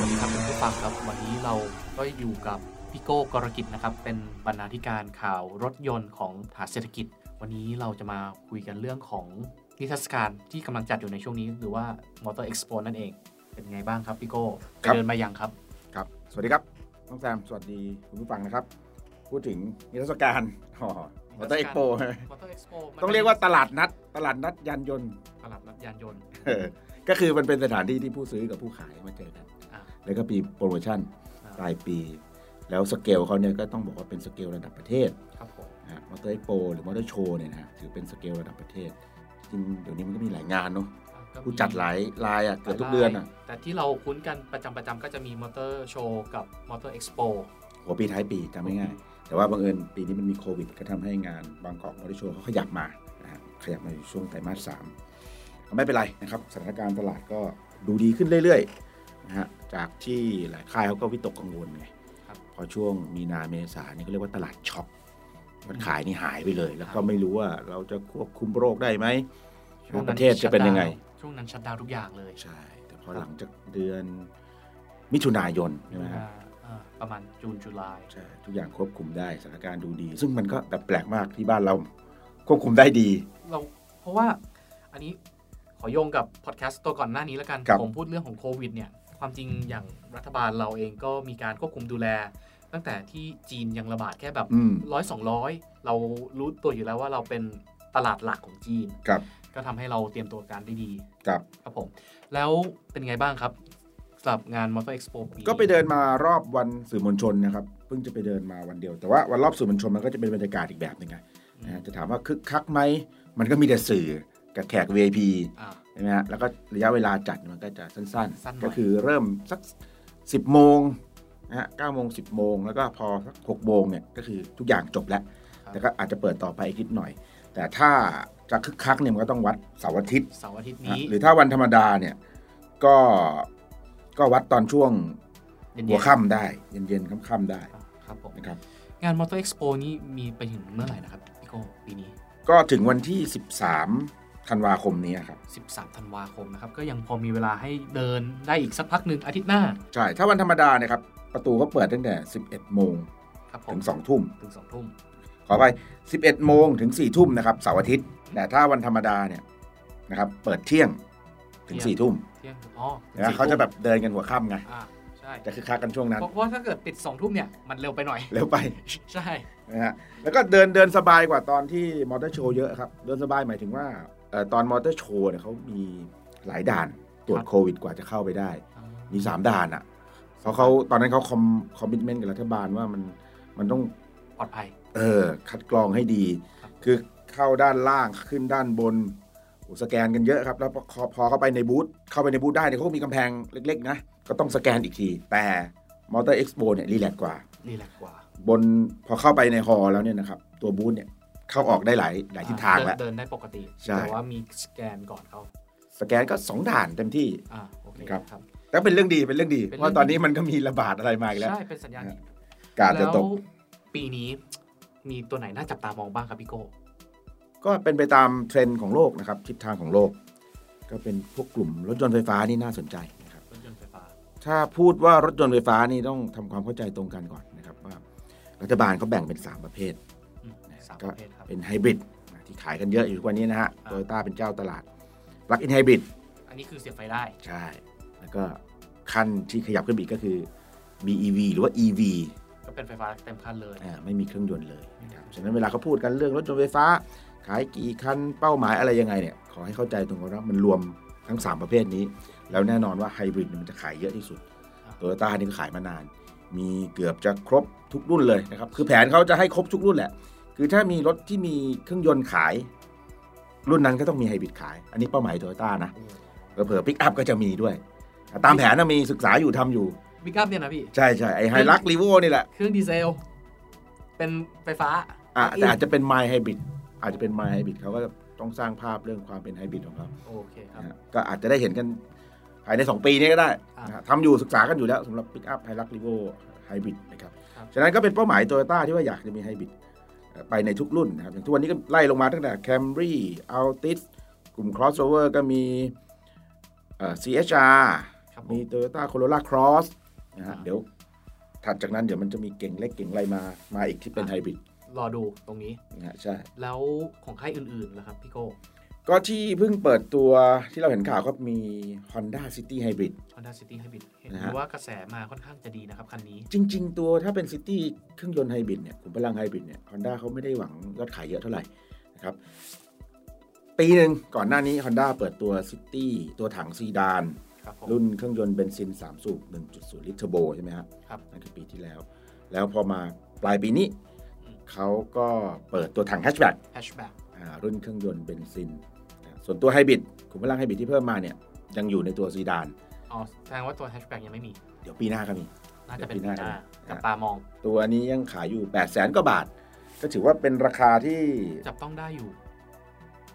สวัสดีครับคุณผู้ฟังครับวันนี้เราก็อยู่กับพี่โก้กรกิจนะครับ เป็นบรรณาธิการข่าวรถยนต์ของฐานเศรษฐกิจ วันนี้เราจะมาคุยกันเรื่องของนิทรรศการที่กำลังจัดอยู่ในช่วงนี้ หรือว่า Motor Expo นั่นเอง เป็นไงบ้างครับพี่โก้ไปครับเดินมายังครับครับ สวัสดีครับน้องแซมสวัสดีคุณผู้ฟังนะครับ พูดถึงนิทรรศการอ๋อมอเตอร์เอ็กโป Motor Expo มันต้องเรียกว่าตลาดนัด ตลาดนัดยานยนต์ ตลาดนัดยานยนต์เออก็คือมันเป็นสถานที่ที่ผู้ซื้อกับผู้ขายมาเจอกันอ่า แล้วก็มีโปรโมชั่นอ่าปลายปี แล้วสเกลเขาเนี่ยก็ต้องบอกว่าเป็นสเกลระดับประเทศครับผม Motor Expo หรือ Motor Show เนี่ยนะฮะถือเป็นสเกลระดับประเทศจริงเดี๋ยวนี้มันก็มีหลายงานเนาะอ่าก็มีผู้จัดหลายรายอะเกือบทุกเดือนอะแต่ที่เราคุ้นกันประจำประจำก็จะมี Motor Show กับ Motor Expo หัวปีท้ายปีจำไม่ง่ายๆแต่ว่าบังเอิญปีนี้มันมีโควิด ก็ทำให้งาน Bangkok Motor Show เขาขยับมานะฮะขยับมาอยู่ช่วงไตรมาสสามไม่เป็นไรนะครับสถานการณ์ตลาดก็ดูดีขึ้นเรื่อยๆนะฮะ จากที่หลายค่ายเขาก็วิตกกังวลไงครับพอช่วงมีนาเมษานี่ก็เรียกว่าตลาดช็อปมันขายนี่หายไปเลย แล้วก็ไม่รู้ว่าเราจะควบคุมโรคได้ไหมช่วงประเทศจะเป็นยังไง ช่วงนั้นชัดดาวน์ทุกอย่างเลยใช่ แต่พอครับหลังจากเดือนมิถุนายนใช่ไหมฮะอ่าประมาณจูนจุลายใช่ทุกอย่างควบคุมได้สถานการณ์ดูดี ซึ่งมันก็แบบแปลกมากที่บ้านเราควบคุมได้ดี เราเพราะว่าอันนี้ขอโยงกับพอดแคสต์ตัวก่อนหน้านี้แล้วกันครับผมพูดเรื่องของโควิดเนี่ย ความจริงอย่างรัฐบาลเราเองก็มีการควบคุมดูแล ตั้งแต่ที่จีนยังระบาดแค่แบบอืมร้อยสองร้อยเรารู้ตัวอยู่แล้วว่าเราเป็นตลาดหลักของจีนครับก็ทำให้เราเตรียมตัวการได้ดีครับครับผม แล้วเป็นไงบ้างครับสำหรับงาน Motor Expo ปีก็ไปเดินมารอบวันสื่อมวลชนนะครับเพิ่งจะไปเดินมาวันเดียว แต่ว่าวันรอบสื่อมวลชนมันก็จะเป็นบรรยากาศอีกแบบหนึ่งไงนะฮะจะถามว่าคึกคักไหมมันก็มีแต่สื่อกับแขก VIP อ่าใช่ไหมฮะแล้วก็ระยะเวลาจัดมันก็จะสั้นสั้นหน่อยๆก็คือเริ่มสัก 10 โมงนะฮะ9โมง10โมงแล้วก็พอสัก6โมงเนี่ยก็คือทุกอย่างจบแล้วครับแต่ก็อาจจะเปิดต่อไปอีกนิดหน่อย แต่ถ้าจะคึกคักเนี่ยมันก็ต้องวัดเสาร์อาทิตย์เสาร์อาทิตย์นะนี้ หรือถ้าวันธรรมดาเนี่ยก็ก็วัดตอนช่วงเย็นๆหัวค่ำได้ เย็นๆค่ำๆได้อ่าครับผมนะครับงาน Motor Expo นี้มีไปถึงเมื่อไหร่นะครับพี่โก้ปีนี้ ก็ถึงวันที่ 13 ธันวาคมนี้ครับ13ธันวาคมนะครับก็ยังพอมีเวลาให้เดินได้อีกสักพักหนึ่งอาทิตย์หน้า ใช่ ถ้าวันธรรมดาเนี่ยครับประตูเขาเปิดตั้งแต่ 11 โมงครับผถึมง2ทุ่มถึงสองทุ่มขอไป 11 โมงถึง 4 ทุ่มนะครับเสาร์อาทิตย์ แต่ถ้าวันธรรมดาเนี่ยนะครับเปิดเที่ยงถึง 4 ทุ่มเที่ยงอ๋อถึงนะสี่เขาจะทุ่มแบบเดินกันหัวค่ำไงอ่าใช่จะคึกคักกันช่วงนั้น เพราะเพราะว่าถ้าเกิดปิดสองทุ่มเนี่ยมันเร็วไปหน่อย เร็วไป ใช่นะฮะแล้วก็เดินเดินสบายกว่าตอนที่ Motor Show เยอะครับ เดินสบายหมายถึงว่าเอ่อ ตอน Motor Show เนี่ยเขามีหลายด่านตรวจโควิดกว่าจะเข้าไปได้ มี3ด่านอะเพราะเขาตอนนั้นเขาคอม commitment กับรัฐบาลว่ามันมันต้องปลอดภัย เออ คัดกรองให้ดีครับคือเข้าด้านล่างขึ้นด้านบนโอ้สแกนกันเยอะครับ แล้วพอพอเข้าไปในบูธเข้าไปในบูธได้เนี่ยเขาก็มีกำแพงเล็ก ๆ นะ ก็ต้องสแกนอีกที แต่ Motor Expo เนี่ย relax กว่า relax กว่า บนพอเข้าไปใน hall แล้วเนี่ยนะครับ ตัวบูธเนี่ย เข้าออกได้หลายหลายทิศทางแล้วเดินเดินได้ปกติใช่แต่ว่ามีสแกนก่อนเขาสแกนก็ 2 ด่านเต็มที่อ่าโอเคครับครับแล้วเป็นเรื่องดีเป็นเรื่องดีเป็นเพเรื่องราะตอนนี้ดีมันก็มีระบาดอะไรมาอีกแล้วใช่เป็นสัญญาณดีการจะตกแล้วปีนี้มีตัวไหนน่าจับตามองบ้างครับพี่โก้ก็เป็นไปตามเทรนด์ของโลกนะครับทิศทางของโลก ก็เป็นพวกกลุ่มรถยนต์ไฟฟ้านี่น่าสนใจนะครับรถยนต์ไฟฟ้าถ้าพูดว่ารถยนต์ไฟฟ้านี่ต้องทำความเข้าใจตรงกันก่อนนะครับว่ารัฐบาลเขาแบ่งเป็น 3 ประเภทอืมสามก็ประ เภทครับเป็นไฮบริดที่ขายกันเยอะอยู่ทุกวันนี้นะฮะอ่าโตโยต้าเป็นเจ้าตลาดปลั๊กอินไฮบริดอันนี้คือเสียบไฟได้ใช่ แล้วก็ขั้นที่ขยับขึ้นไปอีกก็คือ BEV หรือว่า EV ก็เป็นไฟฟ้าเต็มคันเลยอ่าไม่มีเครื่องยนต์เลยนะครับฉะนั้นเวลาเขาพูดกันเรื่องรถยนต์ไฟฟ้า ขายกี่คันเป้าหมายอะไรยังไงเนี่ย ขอให้เข้าใจตรงกันว่ามันรวมทั้ง 3 ประเภทนี้ แล้วแน่นอนว่าไฮบริดมันจะขายเยอะที่สุดครับโตโยต้านี่ก็ขายมานาน มีเกือบจะครบทุกรุ่นเลยนะครับ คือแผนเขาจะให้ครบทุกรุ่นแหละ คือถ้ามีรถที่มีเครื่องยนต์ขาย รุ่นนั้นก็ต้องมีไฮบริดขาย อันนี้เป้าหมายโตโยต้านะเผื่อปิกอัพก็จะมีด้วย ตามแผนนะมีศึกษาอยู่ทำอยู่ปิกอัพเนี่ยนะพี่ ใช่ใช่ไอ Hilux Revo นี่แหละ เครื่องดีเซล เป็นไฟฟ้าอะ plug-in แต่อาจจะเป็น mild hybrid อาจจะเป็น mild hybrid เขาก็ต้องสร้างภาพเรื่องความเป็นไฮบริดของเขาโอเคครับนะฮะก็อาจจะได้เห็นกันภายใน 2 ปีนี้ก็ได้อ่านะฮะทำอยู่ศึกษากันอยู่แล้วสำหรับปิกอัพ Hilux Revoไฮบริดนะครับครับ ฉะนั้นก็เป็นเป้าหมายโตโยต้าที่ว่าอยากจะมีไฮบริดเอ่อ ไปในทุกรุ่นนะครับอย่างทุกวันนี้ก็ไล่ลงมาตั้งแต่ Camry Altis กลุ่ม crossover ก็มีเอ่อ CHR ครับผมมี Toyota Corolla Cross นะฮะอ่าเดี๋ยวถัดจากนั้นเดี๋ยวมันจะมีเก่งเล็กเก่งอะไรมามาอีกที่เป็นไฮบริดรอดูตรงนี้นะฮะใช่ แล้วของค่ายอื่นๆล่ะครับพี่โก้ ก็ที่เพิ่งเปิดตัวที่เราเห็นข่าวก็มี Honda City Hybrid Honda City Hybrid เห็นนะฮะว่ากระแสมาค่อนข้างจะดีนะครับ คันนี้ จริง ๆ ตัวถ้าเป็น City เครื่องยนต์ไฮบริดเนี่ยขุมพลังไฮบริดเนี่ย Honda เขาไม่ได้หวังยอดขายเยอะเท่าไหร่นะครับ ปีหนึ่งก่อนหน้านี้ Honda เปิดตัว City ตัวถังซีดานครับผมรุ่นเครื่องยนต์เบนซิน 3 สูบ 1.0 ลิตรเทอร์โบใช่ไหมครับครับนั่นคือปีที่แล้ว แล้วพอมาปลายปีนี้อืมเขาก็เปิดตัวถังแฮชแบ็ก Hatchback รุ่นเครื่องยนต์เบนซินอ่า ส่วนตัวไฮบริดขุมพลังไฮบริดที่เพิ่มมาเนี่ยยังอยู่ในตัวซีดานอ๋อแสดงว่าตัว Hatchback ยังไม่มี เดี๋ยวปีหน้าก็มี น่าจะเป็นปีปีหน้าหน้าครับจับตามอง ตัวนี้ยังขายอยู่8 0 0แสนกว่าบาท ก็ถือว่าเป็นราคาที่จับต้องได้อยู่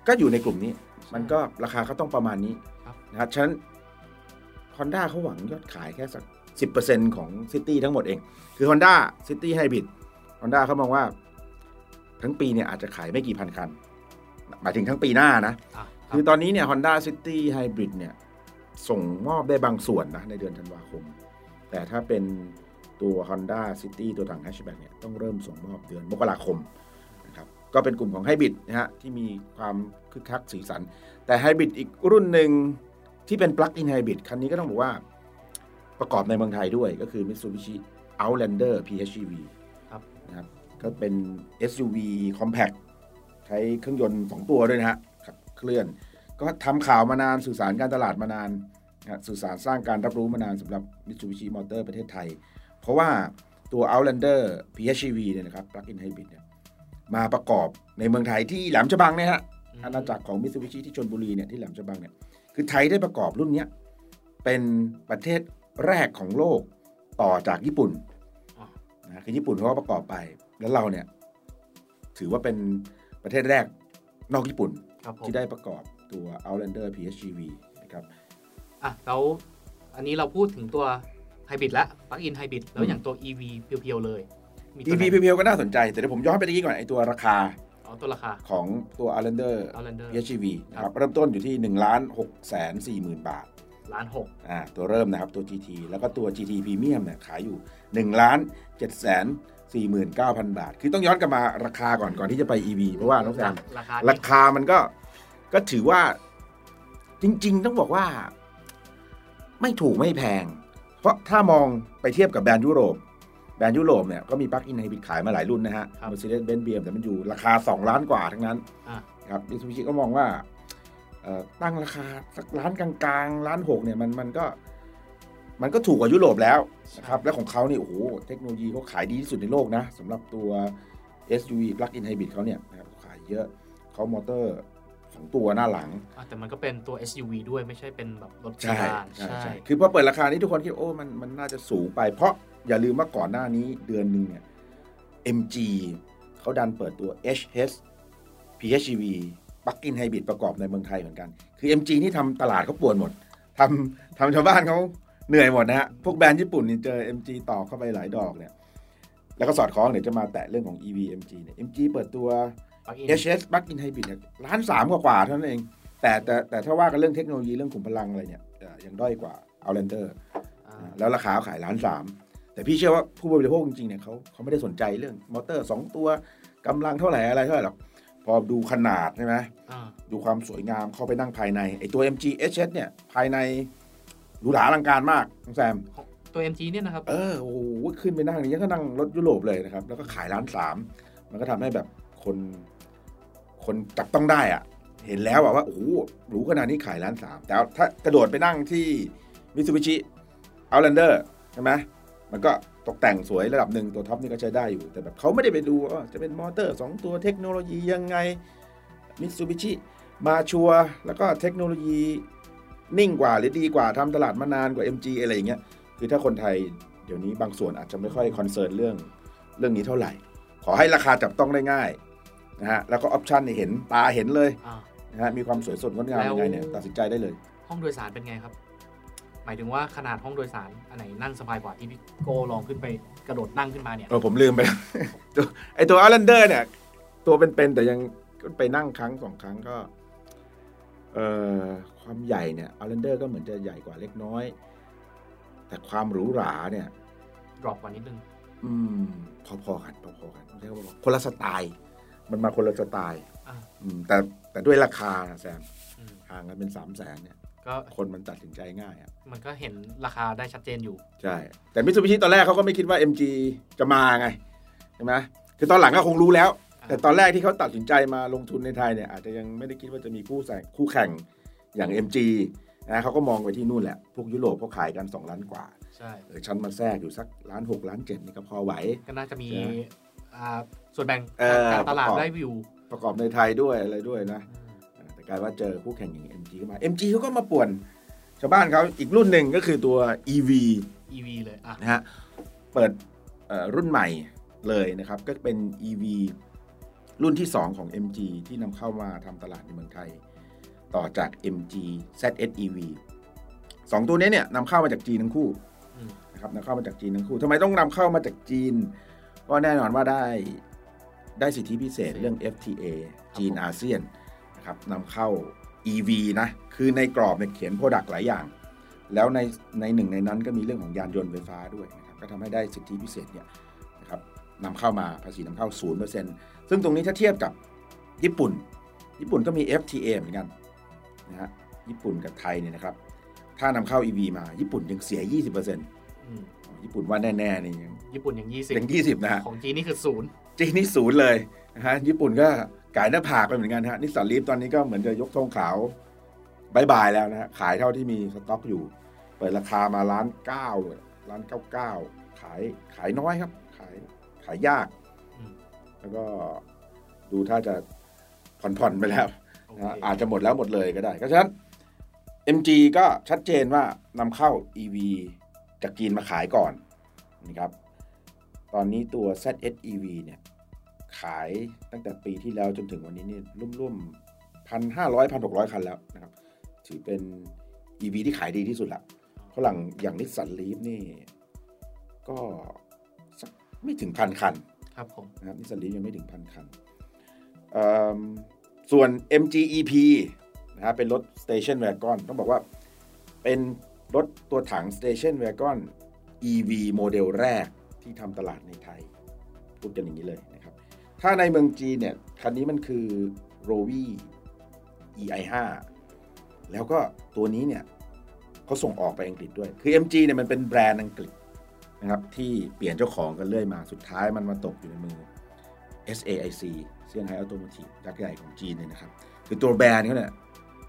ก็อยู่ในกลุ่มนี้ มันก็ราคาก็ต้องประมาณนี้ครับนะครับฉะนั้น Honda เขาหวังยอดขายแค่สัก10%ของ City ทั้งหมดเอง คือ Honda City Hybrid Honda เขามองว่า ทั้งปีเนี่ยอาจจะขายไม่กี่พันคัน หมายถึงทั้งปีหน้านะอะ ครัคือบตอนนี้เนี่ย Honda City Hybrid เนี่ย ส่งมอบได้บางส่วนนะ ในเดือนธันวาคม แต่ถ้าเป็นตัว Honda City ตัวถัง Hatchback เนี่ยต้องเริ่มส่งมอบเดือนมกราคมนะครับก็เป็นกลุ่มของไฮบริดนะฮะที่มีความคึกคักสีสัน แต่ไฮบริดอีกรุ่นหนึ่งที่เป็น Plug-in Hybrid คันนี้ก็ต้องบอกว่าประกอบในเมืองไทยด้วยก็คือ Mitsubishi Outlander PHEV ครับนะครับก็เป็น SUV compact ใช้เครื่องยนต์ 2 ตัวด้วยนะฮะขับ เคลื่อน ก็ทำข่าวมานานสื่อสารการตลาดมานานนะฮะสื่อสารสร้างการรับรู้มานานสำหรับ Mitsubishi Motor ประเทศไทย เพราะว่าตัว Outlander PHEV เนี่ยนะครับ Plug-in Hybrid เนี่ยมาประกอบในเมืองไทยที่แหลมฉบังเนี่ยฮะอืมอาณาจักรของ Mitsubishi ที่ชนบุรีเนี่ยที่แหลมฉบังเนี่ยคือไทยได้ประกอบรุ่นเนี้ยเป็นประเทศแรกของโลกต่อจากญี่ปุ่นอ๋อนะคือญี่ปุ่นเขาก็ประกอบไป แล้วเราเนี่ย ถือว่าเป็นประเทศแรกนอกญี่ปุ่นครับผม ที่ได้ประกอบตัว Outlander PHEV นะครับอะแล้วอันนี้เราพูดถึงตัวไฮบริดแล้วปลั๊กอินไฮบริดแล้วอืมอย่างตัว EV เพียวๆเลยมีตัว EV ไหนเพียวๆก็น่าสนใจ แต่เดี๋ยวผมย้อนไปตะกี้ก่อนไอตัวราคาอ๋อตัวราคาของตัว Outlander Outlander PHEV นะคครัรับบเริ่มต้นอยู่ที่1ล้าน6แสน4หมื่นบาทล้านหกอ่าตัวเริ่มนะครับตัว GT แล้วก็ตัว GT Premium เนี่ยขายอยู่1ล้าน7แสน 49,000 บาท คือต้องย้อนกลับมาราคาก่อนก่อนที่จะไป EV เพราะว่าน้องแซมราคาราคามันก็ก็ถือว่าจริง ๆ ต้องบอกว่า ไม่ถูกไม่แพง เพราะถ้ามองไปเทียบกับแบรนด์ยุโรป แบรนด์ยุโรปเนี่ยก็มี plug-in hybrid ขายมาหลายรุ่นนะฮะ Mercedes-Benz BM แต่มันอยู่ราคา 2 ล้านกว่าทั้งนั้นอะครับมิ t ซูบิชิก็มองว่าเอ่อตั้งราคาสักล้านกลางๆล้านหกเนี่ยมันมันก็ มันก็ถูกกว่ายุโรปแล้วนะครับและของเขานี่โอ้โหเทคโนโลยีเขาขายดีที่สุดในโลกนะสำหรับตัว SUV plug-in hybrid เขาเนี่ยนะครับขายเยอะเขามอเตอร์สองตัวหน้าหลังอะแต่มันก็เป็นตัว SUV ด้วยไม่ใช่เป็นแบบรถใช่ซีดานใช่ใช่ คือพอเปิดราคานี้ทุกคนคิดว่าโอ้มันมันน่าจะสูงไป เพราะอย่าลืมว่าก่อนหน้านี้เดือนหนึ่งเนี่ย MG เขาดันเปิดตัว HS PHEV plug-in hybrid ประกอบในเมืองไทยเหมือนกัน คือ MG นี่ทำตลาดเขาปวดหมดทำทำชาวบ้านเขา เหนื่อยหมดนะฮะ พวกแบรนด์ญี่ปุ่นนี่เจอ MG ต่อเข้าไปหลายดอกเนี่ย แล้วก็สอดคล้องเดี๋ยวจะมาแตะเรื่องของ EV MG เนี่ย MG เปิดตัวปลั๊กอิน HS plug-in hybrid เนี่ยล้านสามกว่าๆเท่านั้นเอง แต่แต่แต่ถ้าว่ากันเรื่องเทคโนโลยีเรื่องขุมพลังอะไรเนี่ยเอ่อยังด้อยกว่า Outlander อ่าอ่าแล้วราคาเขาขายล้านสามแต่พี่เชื่อว่าผู้บริโภคจริงๆเนี่ยเขาเขาไม่ได้สนใจเรื่องมอเตอร์2ตัวกำลังเท่าไหร่อะไรเท่าไหร่หรอกพอดูขนาดใช่ไหมอ่าดูความสวยงามเข้าไปนั่งภายในไอตัว MG HS เนี่ยภายใน หรูหราอลังการมากน้องแซมของตัว MG เนี่ยนะครับ เออโอ้โหขึ้นไปนั่งนี่ยังก็นั่งรถยุโรปเลยนะครับ แล้วก็ขายล้านสามมันก็ทำให้แบบคน คนจับต้องได้อะเห็นแล้วอะว่าโอ้โหหรูขนาดนี้ขายล้านสามแต่ถ้ากระโดดไปนั่งที่มิตซูบิชิ Outlander ใช่ไหมมันก็ตกแต่งสวยระดับหนึ่งตัวท็อปนี่ก็ใช้ได้อยู่ แต่แบบเขาไม่ได้ไปดูว่าจะเป็นมอเตอร์ 2 ตัวเทคโนโลยียังไงมิตซูบิชิมาชัวร์แล้วก็เทคโนโลยี นิ่งกว่าหรือดีกว่าทำตลาดมานานกว่า MG อะไรอย่างเงี้ยคือถ้าคนไทยเดี๋ยวนี้บางส่วนอาจจะไม่ค่อย concern เรื่องเรื่องนี้เท่าไหร่ ขอให้ราคาจับต้องได้ง่ายนะฮะแล้วก็ option เนี่ยเห็นตาเห็นเลยอ่านะฮะมีความสวยสดงดงามแล้วยังไงเนี่ยตัดสินใจได้เลย ห้องโดยสารเป็นไงครับ หมายถึงว่าขนาดห้องโดยสารอันไหนนั่งสบายกว่าที่พี่โกลองขึ้นไปกระโดดนั่งขึ้นมาเนี่ยเออผมลืมไปตัวไอตัว Outlander เนี่ย ตัวเป็นๆแต่ยังไปนั่งครั้งสองครั้งก็เอ่อ ความใหญ่เนี่ย Outlander ก็เหมือนจะใหญ่กว่าเล็กน้อย แต่ความหรูหราเนี่ยดรอปกว่านิดนึงอืม พอๆกันพอๆกันไม่ใช่ว่าคนละสไตล์ มันมาคนละสไตล์อ่าอืมแต่แต่ด้วยราคานะแซมอืมห่างกันเป็นสามแสนเนี่ยก็คนมันตัดสินใจง่ายอะมันก็เห็นราคาได้ชัดเจนอยู่ ใช่ แต่มิตซูบิชิตอนแรกเขาก็ไม่คิดว่า MG จะมาไง ใช่ไหมคือตอนหลังก็คงรู้แล้วอ่า แต่ตอนแรกที่เขาตัดสินใจมาลงทุนในไทยเนี่ยอาจจะยังไม่ได้คิดว่าจะมีคู่แข่งคู่แข่งอย่าง MG นะเขาก็มองไปที่นู่นแหละ พวกยุโรปเขาขายกัน 2 ล้านกว่าใช่เออชั้นมาแทรกอยู่สักล้านหกล้านเจ็ดนี่ก็พอไหว ก็น่าจะมีใช่ไหมอ่าส่วนแบ่งเออการตลาดประกอบได้วิว ประกอบในไทยด้วยอะไรด้วยนะ แต่กลายว่าเจอคู่แข่งอย่าง MG เข้ามา MG เขาก็มาป่วนชาวบ้านเขาอีกรุ่นหนึ่งก็คือตัว EV EV เลยอะนะฮะเปิดเอ่อรุ่นใหม่เลยนะครับ ก็เป็น EV รุ่นที่ 2 ของ MG ที่นำเข้ามาทำตลาดในเมืองไทย ต่อจาก MG ZS EV สองตัวนี้เนี่ยนำเข้ามาจากจีนทั้งคู่อืมนะครับนำเข้ามาจากจีนทั้งคู่ทำไมต้องนำเข้ามาจากจีน ก็แน่นอนว่าได้ได้สิทธิพิเศษเรื่อง FTA จีนอาเซียนนะครับนำเข้า EV นะ คือในกรอบเนี่ยเขียนโปรดักต์หลายอย่าง แล้วในในหนึ่งในนั้นก็มีเรื่องของยานยนต์ไฟฟ้าด้วยนะครับก็ทำให้ได้สิทธิพิเศษเนี่ย นะครับนำเข้ามาภาษีนำเข้า0%ซึ่งตรงนี้ถ้าเทียบกับญี่ปุ่น ญี่ปุ่นก็มี FTA เหมือนกันนะฮะญี่ปุ่นกับไทยเนี่ยนะครับ ถ้านำเข้า EV มา ญี่ปุ่นยังเสีย 20%อืมญี่ปุ่นว่าแน่ๆนี่ยังญี่ปุ่นอย่างยี่สิบยัง20 นะฮะของจีนนี่คือศูนย์จีนนี่ศูนย์เลยนะฮะญี่ปุ่นก็ก่ายหน้าผากไปเหมือนกันฮะ Nissan Leaf ตอนนี้ก็เหมือนจะยกธงขาว bye bye แล้วนะฮะขายเท่าที่มีสต็อกอยู่ เปิดราคามาล้านเก้าล้านเก้าเก้าขายขายน้อยครับ ขายขายยากอืมแล้วก็ดูถ้าจะผ่อนๆไปแล้วโอนะฮะเคอาจจะหมดแล้วหมดเลยก็ได้ก็ฉะนั้น MG ก็ชัดเจนว่านำเข้า EV จากจีนมาขายก่อนนะครับ ตอนนี้ตัว ZS EV เนี่ยขายตั้งแต่ปีที่แล้วจนถึงวันนี้นี่ร่วมๆพันห้าร้อยพันหกร้อยคันแล้วนะครับ ถือเป็น EV ที่ขายดีที่สุดละเพราะหลังอย่าง Nissan Leaf นี่ ก็สัก ไม่ถึงพันคันครับผมนะครับ Nissan Leaf ยังไม่ถึงพันคันเอิ่มส่วน MGEP นะครับเป็นรถ Station Wagon ต้องบอกว่าเป็นรถตัวถัง Station Wagon EV โมเดลแรกที่ทำตลาดในไทย พูดกันอย่างนี้เลยนะครับ ถ้าในเมืองจีนเนี่ย คันนี้มันคือ r o v i EI5 แล้วก็ตัวนี้เนี่ยเขาส่งออกไปอังกฤษด้วย คือ MG เนี่ยมันเป็นแบรนด์อังกฤษ นะครับที่เปลี่ยนเจ้าของกันเรื่อยมาสุดท้ายมันมาตกอยู่ในมือ SAIC เซี่ยงไฮ้ Automotive ยักษ์ใหญ่ของจีนเนี่ยนะครับ คือตัวแบรนด์เขาเนี่ย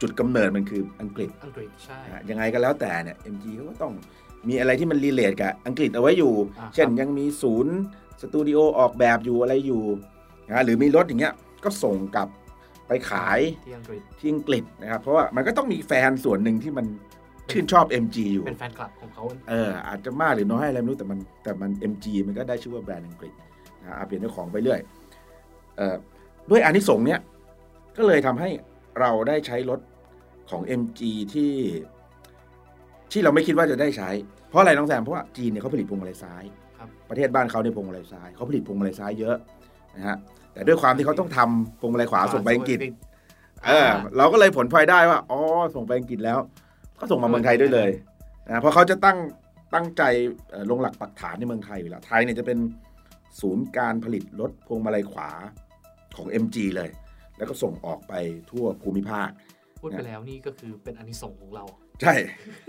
จุดกำเนิดมันคืออังกฤษอังกฤษใช่นะฮะยังไงก็แล้วแต่เนี่ย MG เขาก็ต้องมีอะไรที่มัน relate กับอังกฤษเอาไว้อยู่อ่าเช่นครับยังมีศูนย์สตูดิโอออกแบบอยู่อะไรอยู่นะฮะหรือมีรถอย่างเงี้ยก็ส่งกลับไปขายที่อังกฤษที่อังกฤษนะครับ เพราะว่ามันก็ต้องมีแฟนส่วนหนึ่งที่มัน ชื่นชอบ MG อยู่ เป็นแฟนคลับของเขาเอออาจจะมากหรือน้อยอะไรไม่รู้แต่มันแต่มัน MG มันก็ได้ชื่อว่าแบรนด์อังกฤษนะฮะอะเปลี่ยนเจ้าของไปเรื่อยเอ่อด้วยอานิสงส์เนี้ยก็เลยทำให้เราได้ใช้รถของ MG ที่ที่เราไม่คิดว่าจะได้ใช้ เพราะอะไรน้องแซมเพราะว่าจีนเนี่ยเขาผลิตพวงมาลัยซ้ายครับประเทศบ้านเขาเนี่ยพวงมาลัยซ้ายเขาผลิตพวงมาลัยซ้ายเยอะนะฮะแต่ด้วยความที่เขาต้องทำพวงมาลัยขวาส่งไปอังกฤษเออเราก็เลยผลพลอยได้ว่าอ๋อส่งไปอังกฤษแล้ว ก็ส่งมาเมืองไทยด้วยเลยนะเพราะเขาจะตั้งตั้งใจเอ่อลงหลักปักฐานในเมืองไทยอยู่แล้วไทยเนี่ยจะเป็นศูนย์การผลิตรถพวงมาลัยขวาของ MG เลย แล้วก็ส่งออกไปทั่วภูมิภาค พูดไปแล้วนี่ก็คือเป็นอานิสงส์ของเรา ใช่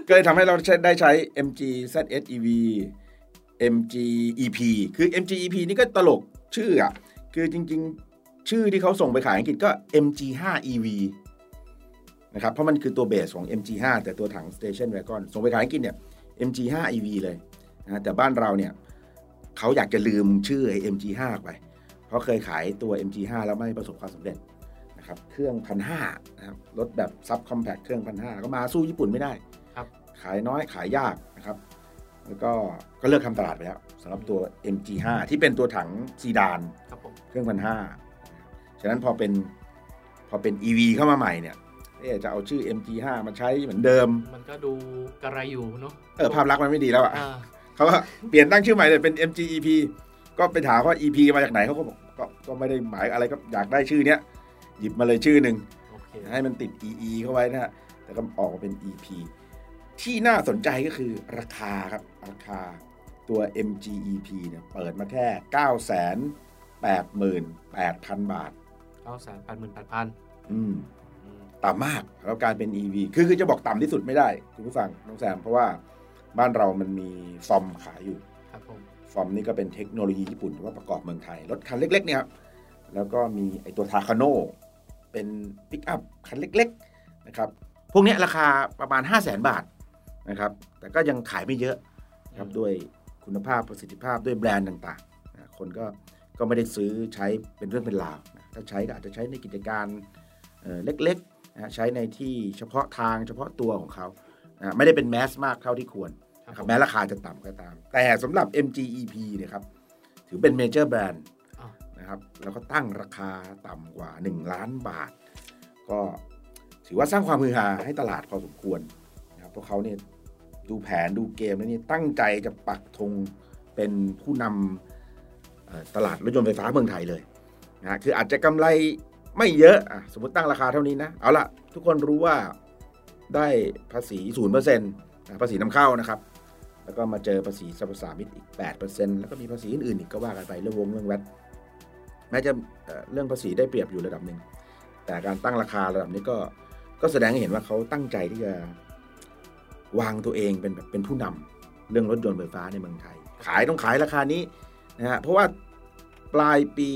ก็เลยทำให้เราใช้ได้ใช้ MG ZS EV MG EP คือ MG EP นี่ก็ตลกชื่ออะ คือจริง ๆ ชื่อที่เขาส่งไปขายอังกฤษก็ MG5 EV นะครับเพราะมันคือตัวเบสของ MG5 แต่ตัวถัง Station Wagon ส่งไปขายอังกฤษเนี่ย MG5 EV เลยนะแต่บ้านเราเนี่ยเขาอยากจะลืมชื่อไอ้ MG5 ไป เพราะเคยขายตัว MG5 แล้วไม่ประสบความสำเร็จนะครับเครื่องพันห้านะครับรถแบบซับคอมแพคเครื่องพันห้าก็มาสู้ญี่ปุ่นไม่ได้ครับขายน้อยขายยากนะครับแล้วก็ก็เลิกทำตลาดไปแล้วสำหรับตัว MG5 ที่เป็นตัวถังซีดานครับผมเครื่องพันห้าฉะนั้นพอเป็นพอเป็น EV เข้ามาใหม่เนี่ยเอ๊ะ จะเอาชื่อ MG5 มาใช้เหมือนเดิม มันก็ดูกระไรอยู่เนาะเออภาพลักษณ์มันไม่ดีแล้วอะอ่าเขาก็เปลี่ยนตั้งชื่อใหม่เลยเป็น MGEP ก็ไปถามว่า EP มาจากไหนเขาก็บอกก็ก็ไม่ได้หมายอะไรก็อยากได้ชื่อเนี้ยหยิบมาเลยชื่อหนึ่งโอเคให้มันติด EE เข้าไว้นะฮะแต่ก็ออกมาเป็น EP ที่น่าสนใจก็คือราคาครับราคาตัว MGEP เนี่ยเปิดมาแค่ 9 8 8 0 0 0 บาทเก้าแสนแปดหมื่นแปดพันอืม ต่ำมากแล้วการเป็น EV คือคือจะบอกต่ำที่สุดไม่ได้ คุณผู้ฟังน้องแซม เพราะว่าบ้านเรามันมี FOMM ขายอยู่ครับผม FOMM นี่ก็เป็นเทคโนโลยีญี่ปุ่นแต่ว่าประกอบเมืองไทย รถคันเล็กๆเนี่ยครับแล้วก็มีไอตัว Takano เป็นปิกอัพคันเล็กๆนะครับพวกเนี้ยราคาประมาณ 5 0 0แสนบาทนะครับแต่ก็ยังขายไม่เยอะนะครับด้วยคุณภาพประสิทธิภาพด้วยแบรนด์ต่างๆนะคนก็ก็ไม่ได้ซื้อใช้เป็นเรื่องเป็นราวนะถ้าใช้ก็อาจจะใช้ในกิจการเอ่อเล็กๆ นะใช้ในที่เฉพาะทางเฉพาะตัวของเขานะไม่ได้เป็นแมสมากเท่าที่ควรครับนะครับผมแม้ราคาจะต่ำก็ตาม แต่สำหรับ MGEP เนี่ยครับถือเป็นเมเจอร์แบรนด์อ้าวนะครับแล้วก็ตั้งราคาต่ำกว่า 1 ล้านบาท ก็ถือว่าสร้างความฮือฮาให้ตลาดพอสมควรนะครับเพราะเขาเนี่ยดูแผนดูเกมแล้วนี่ตั้งใจจะปักธงเป็นผู้นำเอ่อตลาดรถยนต์ไฟฟ้าเมืองไทยเลยนะฮะคืออาจจะกำไร ไม่เยอะอะสมมติตั้งราคาเท่านี้นะ เอาละทุกคนรู้ว่าได้ภาษีศูนย์เปอร์เซ็นต์ภาษีนำเข้านะครับ แล้วก็มาเจอภาษีสรรพสามิตอีก 8%แล้วก็มีภาษีอื่นๆอีกก็ว่ากันไปเรื่องวงเรื่องแวดแม้จะเอ่อเรื่องภาษีได้เปรียบอยู่ระดับหนึ่ง แต่การตั้งราคาระดับนี้ก็ก็แสดงให้เห็นว่าเขาตั้งใจที่จะวางตัวเองเป็นแบบเป็นผู้นำเรื่องรถยนต์ไฟฟ้าในเมืองไทย ขายต้องขายราคานี้นะฮะเพราะว่า ปลายปี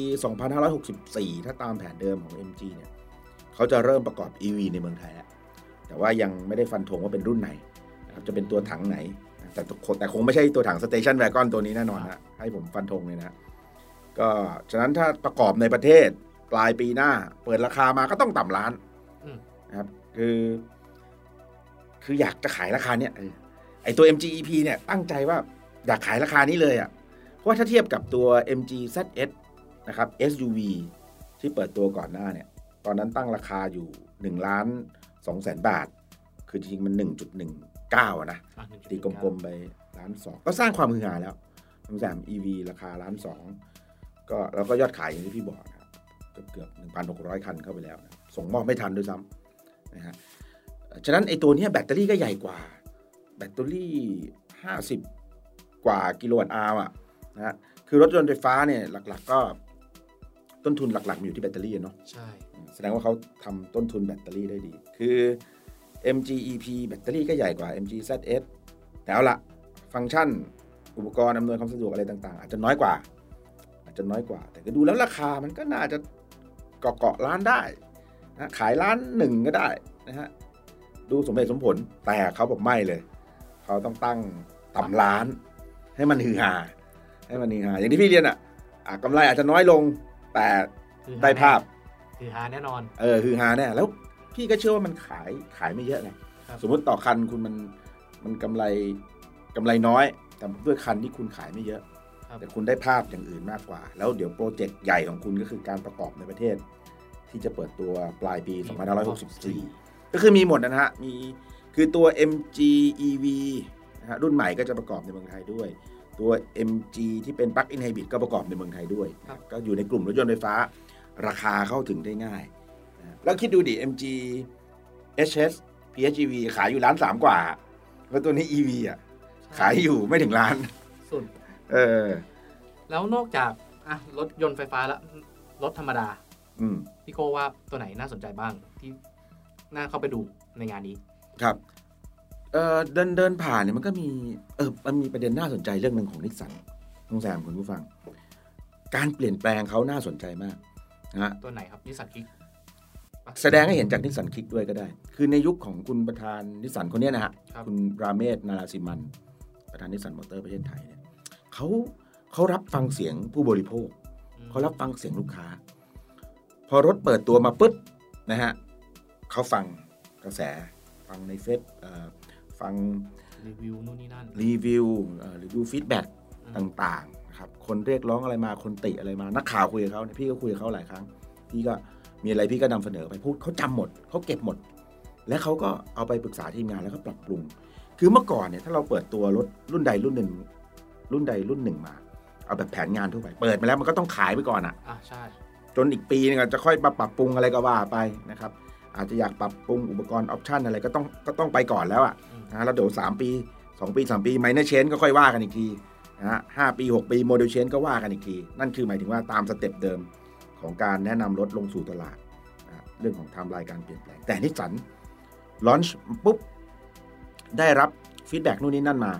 2564 ถ้าตามแผนเดิมของ MG เนี่ยเขาจะเริ่มประกอบ EV ในเมืองไทยแล้วแต่ว่ายังไม่ได้ฟันธงว่าเป็นรุ่นไหนนะครับจะเป็นตัวถังไหน แต่แต่คงไม่ใช่ตัวถังสเตชันแวกอนตัวนี้แน่นอนนะให้ผมฟันธงเลยนะก็ฉะนั้นถ้าประกอบในประเทศปลายปีหน้า เปิดราคามาก็ต้องต่ำล้านอืมนะครับคือ คืออยากจะขายราคาเนี้ยเออไอตัว MGEP เนี่ยตั้งใจว่าอยากขายราคานี้เลยอะ่ะ เพราะว่าถ้าเทียบกับตัว MG ZS นะครับ SUV ที่เปิดตัวก่อนหน้าเนี่ย ตอนนั้นตั้งราคาอยู่ 1 ล้าน2แสนบาท คือจริงๆมัน 1.19อะนะอะหนึ่งจุดตีกลมๆไปล้านสองก็สร้างความฮือฮาแล้วทั้งสาม EV ราคาล้านสองก็แล้วก็ยอดขายอย่างที่พี่บอกนะครับเกือบเกือบหนึ่งพันหกร้อยคันเข้าไปแล้วนะส่งมอบไม่ทันด้วยซ้ำนะฮะเอ่อฉะนั้นไอ้ตัวเนี้ยแบตเตอรี่ก็ใหญ่กว่า แบตเตอรี่ห้าสิบกว่ากิโลวัตต์อาวอะ นะฮะคือรถยนต์ไฟฟ้าเนี่ยหลักๆ ก็ต้นทุนหลักๆมันอยู่ที่แบตเตอรี่อะเนาะใช่แสดงว่าเขาทำต้นทุนแบตเตอรี่ได้ดี คือ MGEP แบตเตอรี่ก็ใหญ่กว่า MG ZS แต่เอาละฟังก์ชันอุปกรณ์อำนวยความสะดวกอะไรต่างๆ อาจจะน้อยกว่า อาจจะน้อยกว่า แต่ก็ดูแล้วราคามันก็น่าจะเกาะเกาะล้านได้นะขายล้านหนึ่งก็ได้นะฮะดูสมเหตุสมผลแต่เขาบอกไม่เลย เขาต้องตั้งต่ำล้าน ให้มันฮือฮา ให้มันฮือฮาอย่างที่พี่เรียนอะอะกำไรอาจจะน้อยลงแต่คือได้ภาพคือหาแน่นอน เออคือฮาแน่แล้วพี่ก็เชื่อว่ามันขายขายไม่เยอะไงครับสมมติต่อคันคุณมันมันกำไรกำไรน้อย แต่ด้วยคันที่คุณขายไม่เยอะครับแต่คุณได้ภาพอย่างอื่นมากกว่า แล้วเดี๋ยวโปรเจกต์ใหญ่ของคุณก็คือการประกอบในประเทศ ที่จะเปิดตัวปลายปี 2564 ก็คือมีหมดนะฮะมีคือตัว MG EV นะฮะรุ่นใหม่ก็จะประกอบในเมืองไทยด้วย ตัว MG ที่เป็น Plug-in Hybrid ก็ประกอบในเมืองไทยด้วยครับก็อยู่ในกลุ่มรถยนต์ไฟฟ้า ราคาเข้าถึงได้ง่ายนะแล้วคิดดูดิ MG HS PHEV ขายอยู่ล้านสามกว่า แล้วตัวนี้ EV อะ ขายอยู่ไม่ถึงล้านสุดเออ แล้วนอกจากอะรถยนต์ไฟฟ้าแล้วรถธรรมดา อืมพี่โก้ว่าตัวไหนน่าสนใจบ้างที่น่าเข้าไปดูในงานนี้ ครับ เออเดินเดินผ่านเนี่ยมันก็มีเออมันมีประเด็นน่าสนใจเรื่องหนึ่งของนิสสันน้องแซมคุณผู้ฟัง การเปลี่ยนแปลงเขาน่าสนใจมากนะฮะตัวไหนครับนิสสันคิกแสดงให้เห็นจากนิสสัน Kicks ด้วยก็ได้ คือในยุคของคุณประธานนิสสันคนเนี้ยนะฮะครับ คุณราเมศนาราซิมัน ประธานนิสสันมอเตอร์ประเทศไทยเนี่ยเขาเขารับฟังเสียงผู้บริโภค อืมเขารับฟังเสียงลูกค้า พอรถเปิดตัวมาปุ๊บนะฮะเขาฟังกระแสฟังในเฟซเอ่อ ฟังรีวิวนู่นนี่นั่นรีวิวเอ่อรีวิว feedback อืมต่างๆนะครับคนเรียกร้องอะไรมาคนติอะไรมา นักข่าวคุยกับเขาเนี่ยพี่ก็คุยกับเขาหลายครั้ง พี่ก็มีอะไรพี่ก็นำเสนอไปพูดเขาจำหมดเขาเก็บหมด และเขาก็เอาไปปรึกษาทีมงานแล้วก็ปรับปรุง คือเมื่อก่อนเนี่ยถ้าเราเปิดตัวรถรุ่นใดรุ่นหนึ่ง รุ่นใดรุ่นหนึ่งมา เอาแบบแผนงานทั่วไปเปิดมาแล้วมันก็ต้องขายไปก่อนอะอะใช่จนอีกปีนึงอะจะค่อยมาปรับปรุงอะไรก็ว่าไปนะครับ อาจจะอยากปรับปรุงอุปกรณ์ option อะไรก็ต้องก็ต้องไปก่อนแล้วอะอืมนะแล้วเดี๋ยวสามปีสองปีสามปี minor change ก็ค่อยว่ากันอีกทีนะฮะห้าปีหกปี model change ก็ว่ากันอีกที นั่นคือหมายถึงว่าตาม step เดิมของการแนะนำรถลงสู่ตลาดนะฮะเรื่องของไทม์ไลน์การเปลี่ยนแปลง แต่นิสสัน launch ปุ๊บ ได้รับ feedback นู่นนี่นั่นมา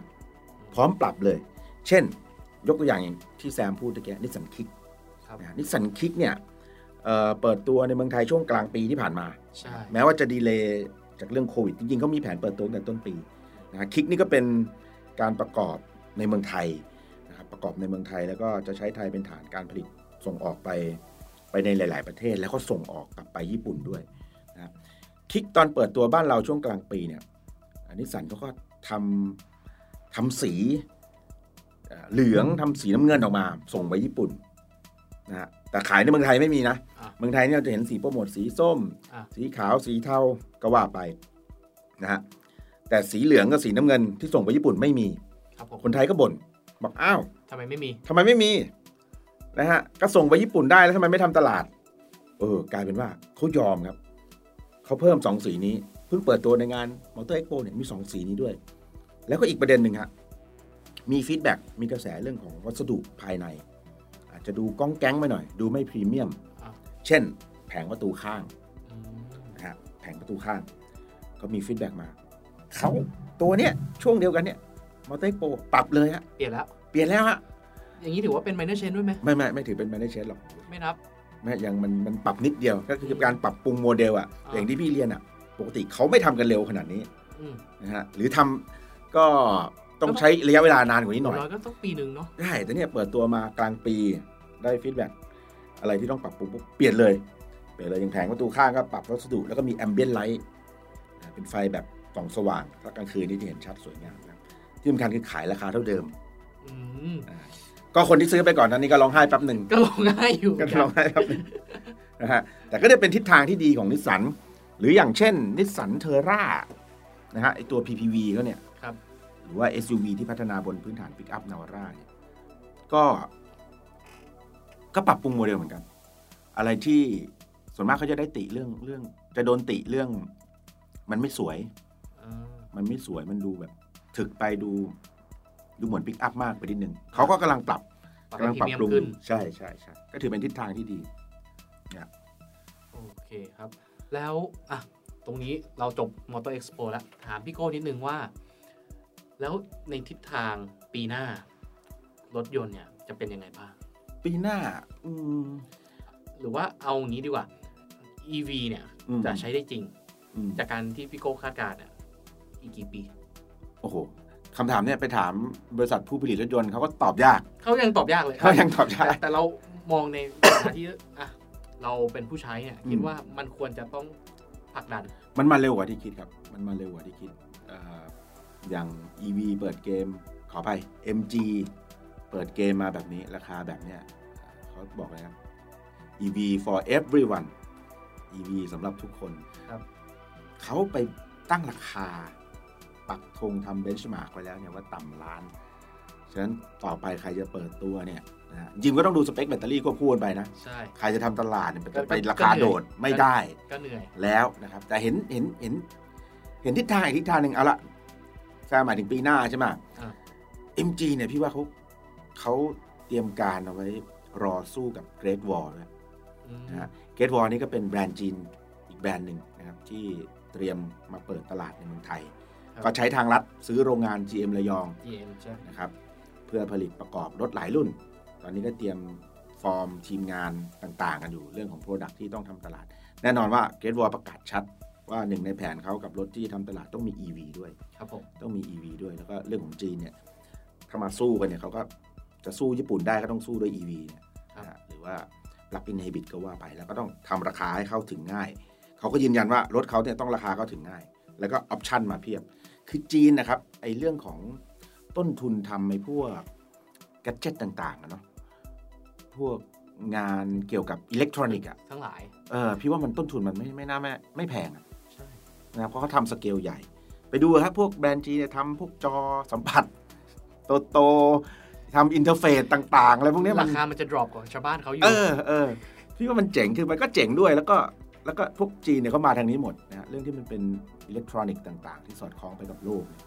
พร้อมปรับเลย เช่น ยกตัวอย่างอย่างที่แซมพูดตะกี้นิสสันคิกครับนิสสันคิกเนี่ย เอ่อเปิดตัวในเมืองไทยช่วงกลางปีที่ผ่านมาใช่แม้ว่าจะ delay จากเรื่องโควิด จริงๆเขามีแผนเปิดตัวตั้งแต่ต้นปีนะ Kicks นี่ก็เป็นการประกอบในเมืองไทยนะครับประกอบในเมืองไทยแล้วก็จะใช้ไทยเป็นฐานการผลิตส่งออกไปไปในหลาย ๆ ประเทศแล้วก็ส่งออกกลับไปญี่ปุ่นด้วยนะครับคิกตอนเปิดตัวบ้านเราช่วงกลางปีเนี่ยนิสสันเขาก็ทำทำสีเอ่อเหลืองทำสีน้ำเงินออกมา ส่งไปญี่ปุ่นนะฮะ แต่ขายในเมืองไทยไม่มีนะอะเมืองไทยเนี่ยเราจะเห็นสีโปรโมทสีส้มอะสีขาวสีเทาก็ว่าไปนะฮะแต่สีเหลืองกับสีน้ำเงินที่ส่งไปญี่ปุ่นไม่มีครับผมคนไทยก็บ่นบอกอ้าวทำไมไม่มีทำไมไม่มีนะฮะก็ส่งไปญี่ปุ่นได้แล้วทำไมไม่ทำตลาด เออกลายเป็นว่าเขายอมครับเขาเพิ่มสองสีนี้เพิ่งเปิดตัวในงาน Motor Expo เนี่ยมีสองสีนี้ด้วย แล้วก็อีกประเด็นหนึ่งฮะมี feedback มีกระแสเรื่องของวัสดุภายใน อาจจะดูก๊องแก๊งไปหน่อย ดูไม่พรีเมียมอะเช่น แผงประตูข้างอืมนะฮะแผงประตูข้าง ก็มี feedback มาเขาตัวเนี้ยช่วงเดียวกันเนี่ย Motor Expo ปรับเลยฮะเปลี่ยนแล้วเปลี่ยนแล้วฮะอย่างนี้ถือว่าเป็น minor change ด้วยไหมไม่ไม่ไม่ถือเป็น minor change หรอกไม่นับไม่ยังมันมันปรับนิดเดียวก็คือการปรับปรุงโมเดลอะอ่าอย่างที่พี่เรียนอะปกติเขาไม่ทำกันเร็วขนาดนี้อืมนะฮะหรือทำก็ ต้องใช้ระยะเวลานานกว่านี้หน่อยร้อยก็ต้องปีหนึ่งเนาะได้แต่เนี่ยเปิดตัวมากลางปีได้ feedback อะไรที่ต้องปรับปรุงปุ๊บเปลี่ยนเลยเปลี่ยนเลยอย่างแผงประตูข้างก็ปรับวัสดุแล้วก็มี ambient light เป็นไฟแบบส่องสว่างถ้ากลางคืนนี่จะเห็นชัดสวยงามนะครับที่สำคัญคือขายราคาเท่าเดิมอืมอ่าก็คนที่ซื้อไปก่อนนั้นนี่ก็ร้องไห้แป๊บหนึ่งก็ลงง่ายอยู่ก็ร้องไห้แป๊บหนึ่งนะฮะแต่ก็ได้เป็นทิศทางที่ดีของนิสสันหรืออย่างเช่นนิสสัน Terra นะฮะไอตัว PPV เขาเนี่ยค รับหรือว่า SUV ที่พัฒนาบนพื้นฐานปิกอัพนาวาร่าเนี่ยก็ก็ปรับปรุงโมเดลเหมือนกัน อะไรที่ส่วนมากเขาจะได้ติเรื่องเรื่อง จะโดนติเรื่อง มันไม่สวยอ่ามันไม่สวยมันดูแบบ ถึกไปดูดูเหมือนปิกอัพมากไปนิดนึงเขาก็กำลังปรับกำลังให้พปรีรับเมียมปรุงขึ้นใช่ใช่ใช่ก็ถือเป็นทิศทางที่ดีโอเคครับ แล้วอะตรงนี้เราจบ Motor Expo แล้ว ถามพี่โก้นิดนึงว่า แล้วในทิศทางปีหน้ารถยนต์เนี่ยจะเป็นยังไงบ้าง ปีหน้าอืมหรือว่าเอาอย่างนี้ดีกว่า EV เนี่ยอืมจะใช้ได้จริงอืมจากการที่พี่โก้คาดการณ์เนี่ยอีกกี่ปี โอ้โหคำถามเนี่ยไปถามบริษัทผู้ผลิตรถยนต์เขาก็ตอบยาก เขายังตอบยากเลยเขายังตอบยาก แต่แต่เรามองในฐานะที่อะเราเป็นผู้ใช้เนี่ยอืมคิดว่ามันควรจะต้องผลักดัน มันมาเร็วกว่าที่คิดครับ มันมาเร็วกว่าที่คิดเอ่ออย่าง EV เปิดเกม ขอไป MG เปิดเกมมาแบบนี้ราคาแบบเนี้ยเขาบอกเลยครับ EV for everyone EV สำหรับทุกคนครับเขาไปตั้งราคา ปักธงทำเบนช์มาร์กไว้แล้วเนี่ยว่าต่ำล้าน ฉะนั้นต่อไปใครจะเปิดตัวเนี่ยนะฮะจริงก็ต้องดูสเปคแบตเตอรี่ควบคู่กันไปนะใช่ใครจะทำตลาดเนี่ยมันจะไปก็ราคาก็เหนื่อยโดดไม่ได้ก็เหนื่อยแล้วนะครับ แต่เห็นเห็นเห็น เห็นทิศทางอีกทิศทางหนึ่งเอาละ แซมหมายถึงปีหน้าใช่ไหมอ่า MG เนี่ยพี่ว่าเขาเขาเตรียมการเอาไว้รอสู้กับ Great Wall ด้วยอืมนะฮะ Great Wall นี่ก็เป็นแบรนด์จีนอีกแบรนด์หนึ่งนะครับที่เตรียมมาเปิดตลาดในเมืองไทยครับก็ใช้ทางลัดซื้อโรงงาน GM ระยอง GM ใช่นะครับเพื่อผลิตประกอบรถหลายรุ่น ตอนนี้ก็เตรียมฟอร์มทีมงานต่างๆ กันอยู่เรื่องของ Product ที่ต้องทำตลาด แน่นอนว่า g a t e w a l ประกาศชัด ว่าหนึ่งในแผนเขากับรถที่ทำตลาดต้องมี EV ด้วยครับผมต้องมี EV ด้วยแล้วก็เรื่องของจีนเนี่ยถ้ามาสู้กันเนี่ยเขาก็จะสู้ญี่ปุ่นได้ก็ต้องสู้ด้วย EV เนี่ยนะฮะหรือว่า Plug-in Hybrid ก็ว่าไป แล้วก็ต้องทำราคาให้เข้าถึงง่าย เขาก็ยืนยันว่ารถเขาเนี่ยต้องราคาเข้าถึงง่าย แล้วก็ออปชันมาเพียบ คือจีนนะครับไอ้เรื่องของต้นทุนทำไอ้พวก gadget ต่างๆอะเนาะพวกงานเกี่ยวกับอิเล็กทรอนิกส์อะทั้งหลายเออพี่ว่ามันต้นทุนมันไม่ไม่น่าไม่ไม่แพงอะใช่ นะครับเพราะเขาทำสเกลใหญ่ ไปดูครับพวกแบรนด์จีนเนี่ยทำพวกจอสัมผัสโตโตๆทำ interface ต่างๆอะไรพวกเนี้ยมัรานคามันจะ drop กว่าชาวบ้านเขาอยู่เออเออพี่ว่ามันเจ๋งคือมันก็เจ๋งด้วยแล้วก็แล้วก็พวกจีนเนี่ยเขามาทางนี้หมดนะฮะเรื่องที่มันเป็นอิเล็กทรอนิกส์ต่างๆ ที่สอดคล้องไปกับโลกเนี่ย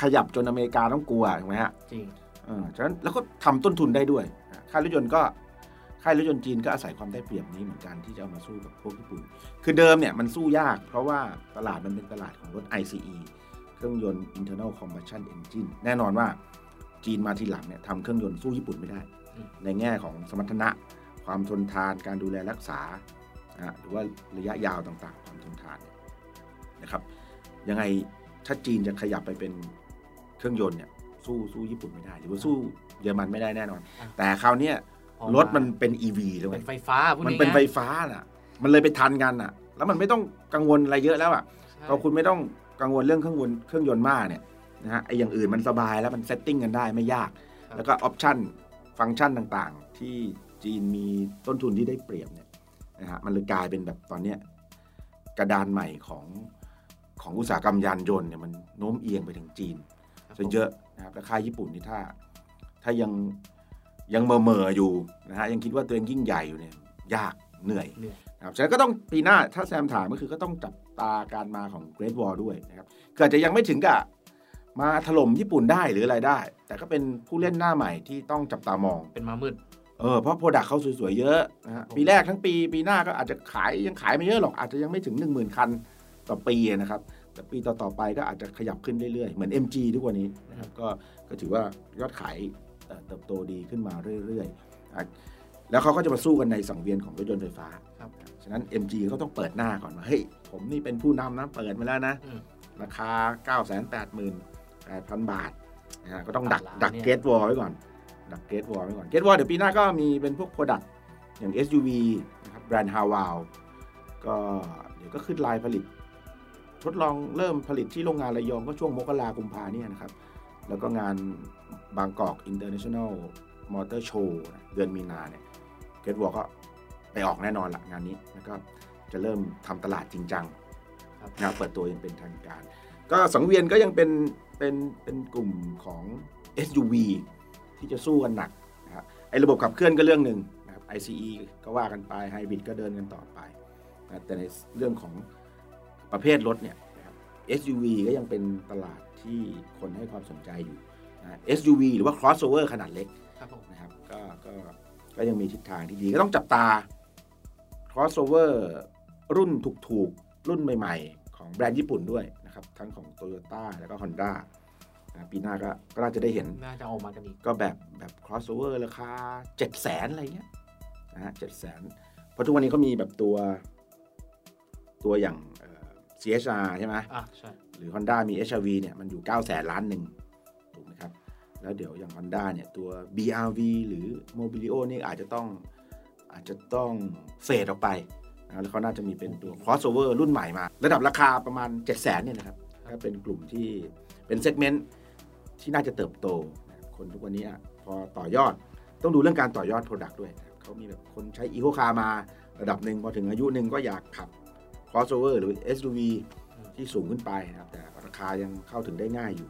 ขยับจนอเมริกาต้องกลัวถูกไหมฮะจริงเออฉะนั้นแล้วก็ทำต้นทุนได้ด้วยนะค่ายรถยนต์ก็ ค่ายรถยนต์จีนก็อาศัยความได้เปรียบนี้เหมือนกันที่จะเอามาสู้กับพวกญี่ปุ่น คือเดิมเนี่ยมันสู้ยาก เพราะว่าตลาดมันเป็นตลาดของรถ ICE เครื่องยนต์ internal combustion engine แน่นอนว่าจีนมาทีหลังเนี่ยทำเครื่องยนต์สู้ญี่ปุ่นไม่ได้ ในแง่ของสมรรถนะ ความทนทานการดูแลรักษาหรือว่าระยะยาวต่างๆ ความทนทานนะครับยังไงถ้าจีนจะขยับไปเป็นเครื่องยนต์เนี่ยสู้สู้ญี่ปุ่นไม่ได้ หรือว่าสู้เยอรมันไม่ได้แน่นอนอแต่คราวนี้ รถมันเป็น EV แล้วไงเป็นไฟฟ้าพูดมันง่ายๆเป็นไฟฟ้าน่ะ มันเลยไปทันกันน่ะ แล้วมันไม่ต้องกังวลอะไรเยอะแล้วอะใช่พอคุณไม่ต้องกังวลเรื่องเครื่องยนต์เครื่องยนต์มากเนี่ยนะฮะไอ้อย่างอื่นมันสบายแล้วมัน setting กันได้ไม่ยาก แล้วก็ optionฟังก์ชันต่างๆ ที่จีนมีต้นทุนที่ได้เปรียบเนี่ยนะฮะมันเลยกลายเป็นแบบตอนเนี้ยกระดานใหม่ของของอุตสาหกรรมยานยนต์เนี่ยมันโน้มเอียงไปถึงจีนครับซะเยอะนะครับแล้วค่ายญี่ปุ่นนี่ถ้า ถ้ายัง ยังเมอเมอๆอยู่นะฮะยังคิดว่าตัวเองยิ่งใหญ่อยู่เนี่ยยากเหนื่อยเหนื่อยนะครับฉะนั้นก็ต้องปีหน้าถ้าแซมถามก็คือก็ต้องจับตาการมาของ Great Wall ด้วยนะครับเกิดจะยังไม่ถึงกับมาถล่มญี่ปุ่นได้หรืออะไรได้ แต่ก็เป็นผู้เล่นหน้าใหม่ที่ต้องจับตามองเป็นมามืดเออเพราะโปรดักเขาสวยๆเยอะนะฮะผมปีแรกทั้งปีปีหน้าก็อาจจะขายยังขายไม่เยอะหรอกอาจจะยังไม่ถึง 1 0,000 คันต่อปีนะครับ แต่ปีต่อๆไปก็อาจจะขยับขึ้นเรื่อยๆ เหมือน MG ทุกวันนี้นะครับก็ก็ถือว่ายอดขาย เอ่อเติบโตดีขึ้นมาเรื่อยๆอะแล้วเขาก็จะมาสู้กันในสังเวียนของรถยนต์ไฟฟ้าครับฉะนั้น MG ก็ต้องเปิดหน้าก่อนว่าเฮ้ยผมนี่เป็นผู้นำนะเปิดมาแล้วนะอืมราคา9 8 8 8 0 0 0 บาทนะฮะก็ต้องดักล้านดักเนี่ย Great Wall ไว้ก่อน ดัก Great Wall ไว้ก่อน Great Wall เดี๋ยวปีหน้าก็มีเป็นพวก product อย่าง SUV นะครับแบรนด์ฮาวาวก็เดี๋ยวก็ขึ้นลายผลิต ทดลองเริ่มผลิตที่โรงงานระยองก็ช่วงมกรากุมภาเนี่ยนะครับ แล้วก็งาน Bangkok International Motor Show นะเดือนมีนาเนี่ยเกตวอลก็ไปออกแน่นอนละงานนี้ แล้วก็จะเริ่มทำตลาดจริงจังครับนะเปิดตัวอยังเป็นทางการ ก็สังเวียนก็ยังเป็นเป็นเป็นกลุ่มของ SUV ที่จะสู้กันหนักนะครับไอ้ระบบขับเคลื่อนก็เรื่องหนึ่งนะครับ ICE ก็ว่ากันไปไฮบริดก็เดินกันต่อไปนะแต่ในเรื่องของประเภทรถเนี่ยนะครับ SUV ก็ยังเป็นตลาดที่คนให้ความสนใจอยู่นะ SUV หรือว่า crossover ขนาดเล็กครับผมนะครับก็ก็ก็ยังมีทิศทางที่ดีก็ต้องจับตา crossover รุ่นถูกๆ รุ่นใหม่ๆ ของแบรนด์ญี่ปุ่นด้วยนะครับ ทั้งของ Toyota แล้วก็ Honda นะปีหน้าก็ก็น่าจะได้เห็น น่าจะออกมากันอีก ก็แบบแบบ crossover ราคา7 0 0 0 0อะไรเงี้ยนะฮะเจ็ดแสนเพราะทุกวันนี้เขามีแบบตัวตัวอย่างเอ่อ CHR ใช่ไหมอะใช่ หรือ Honda มี HRV เนี่ย มันอยู่ 9 0 0แสนล้านหนึ่งถูกไหมครับ แล้วเดี๋ยวอย่าง Honda เนี่ยตัว BRV หรือ Mobilio นี่อาจจะต้องอาจจะต้องเฟดออกไปนะแล้วเขาน่าจะมีเป็นตัว crossover รุ่นใหม่มา ระดับราคาประมาณ 7 0 0แสนเนี่ยนะครับก็เป็นกลุ่มที่เป็นเซกเมนต์ที่น่าจะเติบโต คนทุกวันนี้พอต่อยอดต้องดูเรื่องการต่อยอด Product ด้วย เขามีแบบคนใช้ Eco Car มาระดับหนึ่งพอถึงอายุหนึ่งก็อยากขับ crossover หรือ SUV ที่สูงขึ้นไปนะครับแต่ราคายังเข้าถึงได้ง่ายอยู่